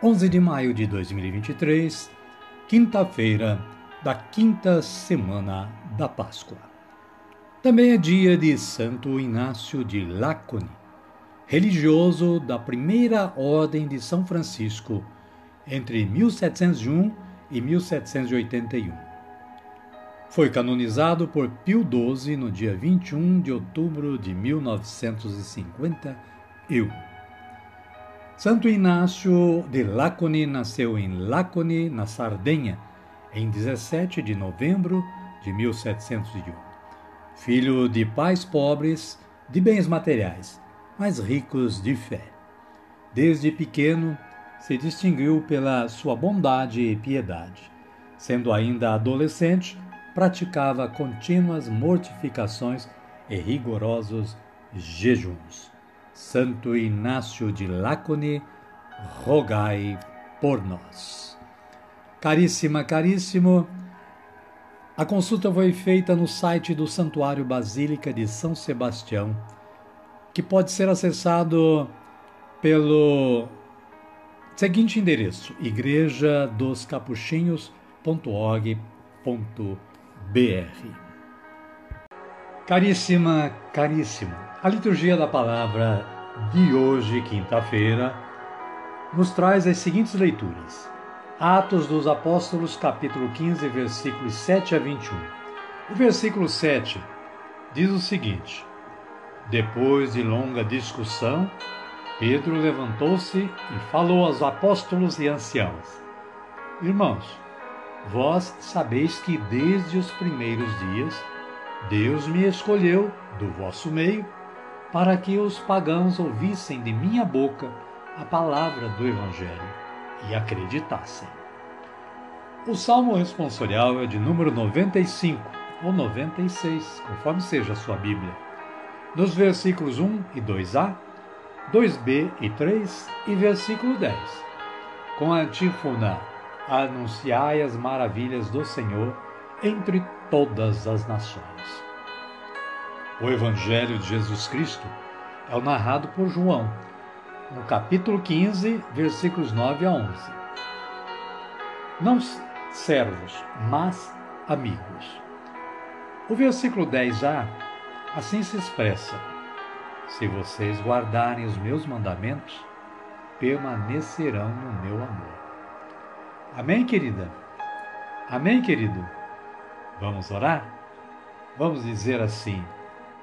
11 de maio de 2023, quinta-feira da quinta semana da Páscoa. Também é dia de Santo Inácio de Lácone, religioso da primeira Ordem de São Francisco entre 1701 e 1781. Foi canonizado por Pio XII no dia 21 de outubro de 1951. Santo Inácio de Lacone nasceu em Lacone, na Sardenha, em 17 de novembro de 1701. Filho de pais pobres, de bens materiais, mas ricos de fé. Desde pequeno, se distinguiu pela sua bondade e piedade. Sendo ainda adolescente, praticava contínuas mortificações e rigorosos jejuns. Santo Inácio de Lácone, rogai por nós. Caríssima, caríssimo, a consulta foi feita no site do Santuário Basílica de São Sebastião, que pode ser acessado pelo seguinte endereço: igrejadoscapuchinhos.org.br. Caríssima, caríssimo, a liturgia da palavra de hoje, quinta-feira, nos traz as seguintes leituras. Atos dos Apóstolos, capítulo 15, versículos 7 a 21. O versículo 7 diz o seguinte: Depois de longa discussão, Pedro levantou-se e falou aos apóstolos e anciãos: Irmãos, vós sabeis que desde os primeiros dias Deus me escolheu do vosso meio para que os pagãos ouvissem de minha boca a palavra do Evangelho e acreditassem. O salmo responsorial é de número 95 ou 96, conforme seja a sua Bíblia, nos versículos 1 e 2a, 2b e 3 e versículo 10, com a antífona Anunciai as maravilhas do Senhor entre todas as nações. O Evangelho de Jesus Cristo é o narrado por João, no capítulo 15, versículos 9 a 11. Não servos, mas amigos. O versículo 10a assim se expressa: Se vocês guardarem os meus mandamentos, permanecerão no meu amor. Amém, querida? Amém, querido? Vamos orar? Vamos dizer assim: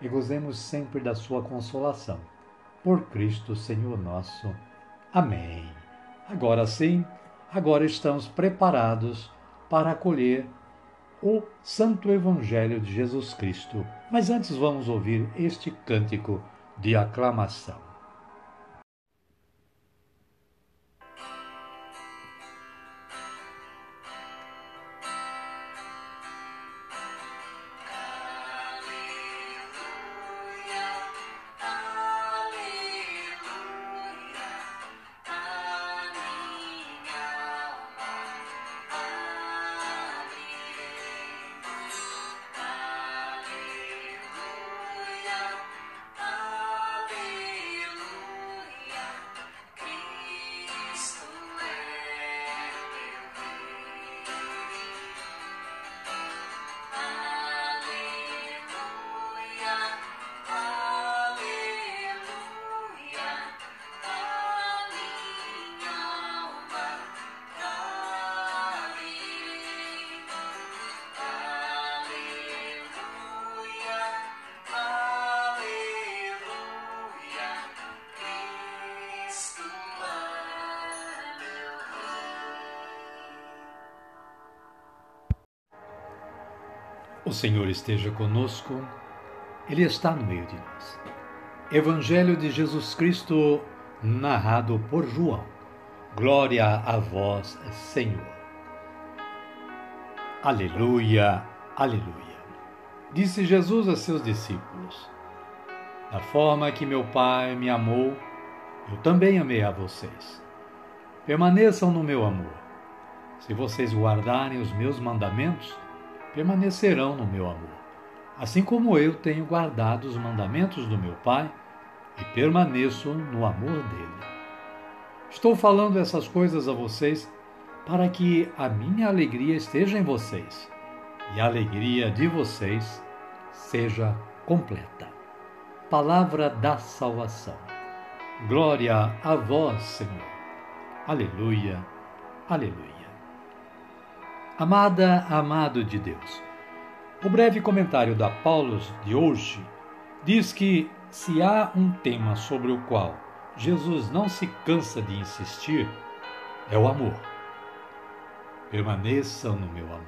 e gozemos sempre da sua consolação. Por Cristo Senhor nosso. Amém. Agora sim, agora estamos preparados para acolher o Santo Evangelho de Jesus Cristo. Mas antes vamos ouvir este cântico de aclamação. O Senhor esteja conosco, Ele está no meio de nós. Evangelho de Jesus Cristo, narrado por João. Glória a vós, Senhor. Aleluia, aleluia. Disse Jesus a seus discípulos: Da forma que meu Pai me amou, eu também amei a vocês. Permaneçam no meu amor. Se vocês guardarem os meus mandamentos, permanecerão no meu amor, assim como eu tenho guardado os mandamentos do meu Pai e permaneço no amor dele. Estou falando essas coisas a vocês para que a minha alegria esteja em vocês e a alegria de vocês seja completa. Palavra da salvação. Glória a vós, Senhor. Aleluia, aleluia. Amada, amado de Deus. O breve comentário da Paulus de hoje diz que se há um tema sobre o qual Jesus não se cansa de insistir, é o amor. Permaneçam no meu amor.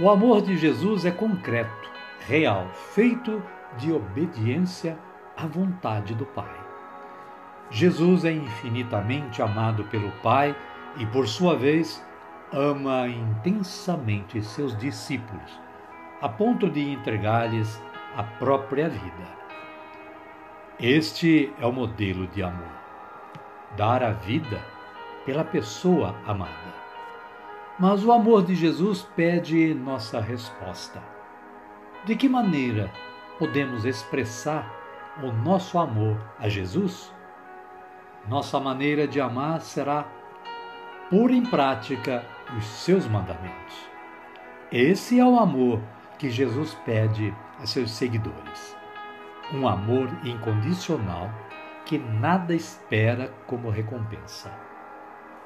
O amor de Jesus é concreto, real, feito de obediência à vontade do Pai. Jesus é infinitamente amado pelo Pai e, por sua vez, ama intensamente seus discípulos, a ponto de entregar-lhes a própria vida. Este é o modelo de amor: dar a vida pela pessoa amada. Mas o amor de Jesus pede nossa resposta. De que maneira podemos expressar o nosso amor a Jesus? Nossa maneira de amar será pôr em prática os seus mandamentos. Esse é o amor que Jesus pede a seus seguidores. Um amor incondicional que nada espera como recompensa.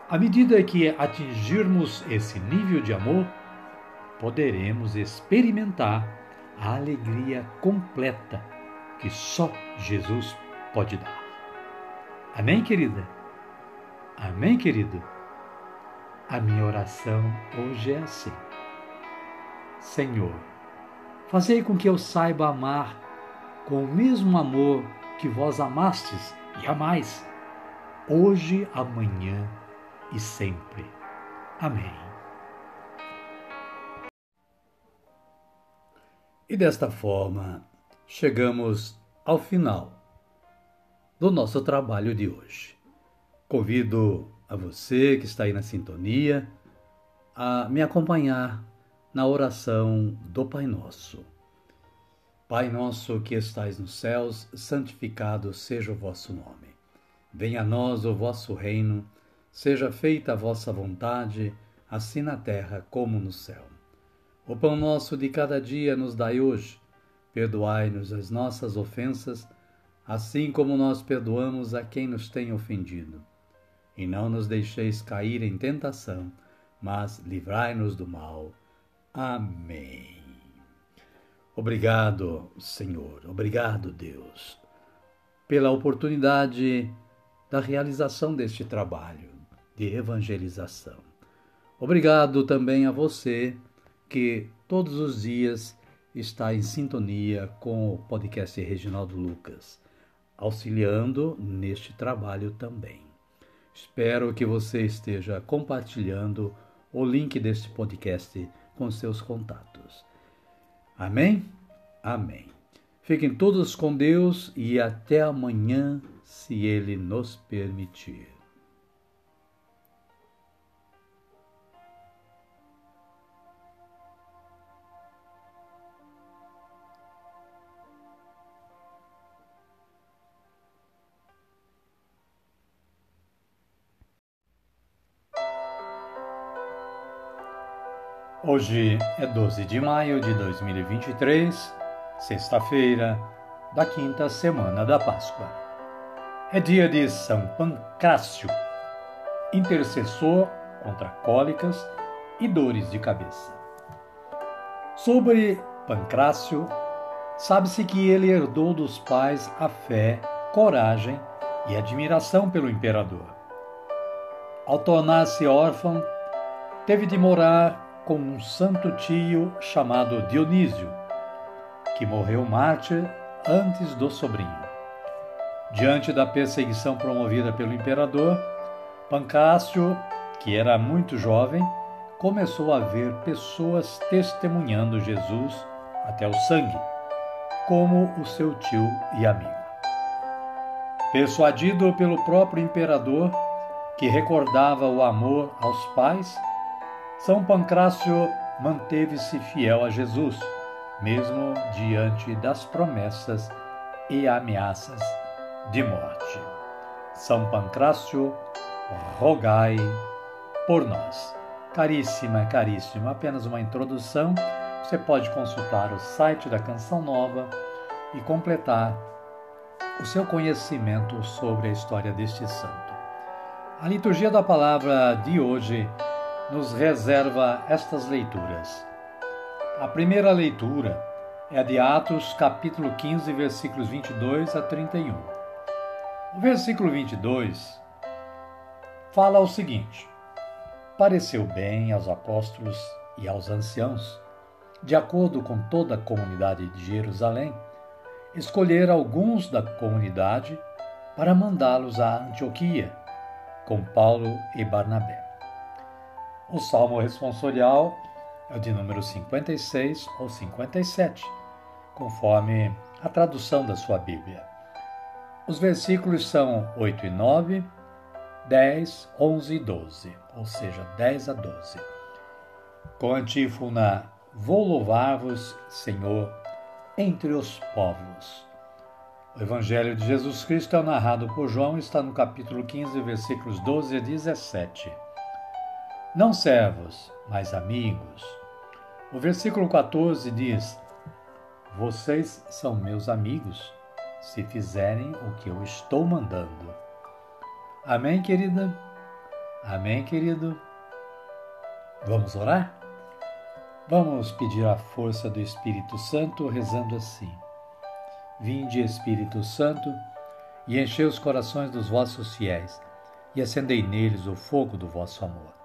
À medida que atingirmos esse nível de amor, poderemos experimentar a alegria completa que só Jesus pode dar. Amém, querida? Amém, querido? A minha oração hoje é assim: Senhor, fazei com que eu saiba amar com o mesmo amor que vós amastes e amais, hoje, amanhã e sempre. Amém. E desta forma, chegamos ao final do nosso trabalho de hoje. Convido a você que está aí na sintonia a me acompanhar na oração do Pai Nosso. Pai nosso que estais nos céus, santificado seja o vosso nome. Venha a nós o vosso reino, seja feita a vossa vontade, assim na terra como no céu. O pão nosso de cada dia nos dai hoje. Perdoai-nos as nossas ofensas, assim como nós perdoamos a quem nos tem ofendido e não nos deixeis cair em tentação, mas livrai-nos do mal. Amém. Obrigado, Senhor, obrigado, Deus, pela oportunidade da realização deste trabalho de evangelização. Obrigado também a você que todos os dias está em sintonia com o podcast Reginaldo Lucas, auxiliando neste trabalho também. Espero que você esteja compartilhando o link deste podcast com seus contatos. Amém? Amém. Fiquem todos com Deus e até amanhã, se Ele nos permitir. Hoje é 12 de maio de 2023, sexta-feira da quinta semana da Páscoa. É dia de São Pancrácio, intercessor contra cólicas e dores de cabeça. Sobre Pancrácio, sabe-se que ele herdou dos pais a fé, coragem e admiração pelo imperador. Ao tornar-se órfão, teve de morar com um santo tio chamado Dionísio, que morreu mártir antes do sobrinho. Diante da perseguição promovida pelo imperador, Pancrácio, que era muito jovem, começou a ver pessoas testemunhando Jesus até o sangue, como o seu tio e amigo. Persuadido pelo próprio imperador, que recordava o amor aos pais, São Pancrácio manteve-se fiel a Jesus, mesmo diante das promessas e ameaças de morte. São Pancrácio, rogai por nós. Caríssima, caríssima, apenas uma introdução. Você pode consultar o site da Canção Nova e completar o seu conhecimento sobre a história deste santo. A liturgia da palavra de hoje nos reserva estas leituras. A primeira leitura é de Atos, capítulo 15, versículos 22 a 31. O versículo 22 fala o seguinte: Pareceu bem aos apóstolos e aos anciãos, de acordo com toda a comunidade de Jerusalém, escolher alguns da comunidade para mandá-los a Antioquia, com Paulo e Barnabé. O salmo responsorial é o de número 56 ou 57, conforme a tradução da sua Bíblia. Os versículos são 8 e 9, 10, 11 e 12, ou seja, 10 a 12. Com antífona: Vou louvar-vos, Senhor, entre os povos. O Evangelho de Jesus Cristo é narrado por João, está no capítulo 15, versículos 12 a 17. Não servos, mas amigos. O versículo 14 diz: Vocês são meus amigos, se fizerem o que eu estou mandando. Amém, querida? Amém, querido? Vamos orar? Vamos pedir a força do Espírito Santo rezando assim: Vinde, Espírito Santo, e enchei os corações dos vossos fiéis, e acendei neles o fogo do vosso amor.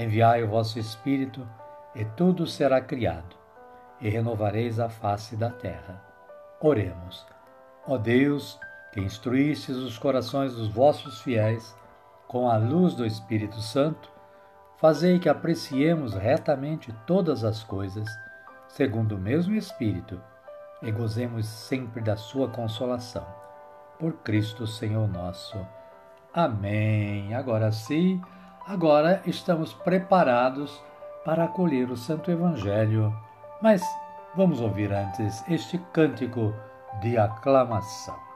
Enviai o vosso Espírito, e tudo será criado, e renovareis a face da terra. Oremos. Ó Deus, que instruístes os corações dos vossos fiéis com a luz do Espírito Santo, fazei que apreciemos retamente todas as coisas, segundo o mesmo Espírito, e gozemos sempre da sua consolação. Por Cristo Senhor nosso. Amém. Agora sim, agora estamos preparados para acolher o Santo Evangelho, mas vamos ouvir antes este cântico de aclamação.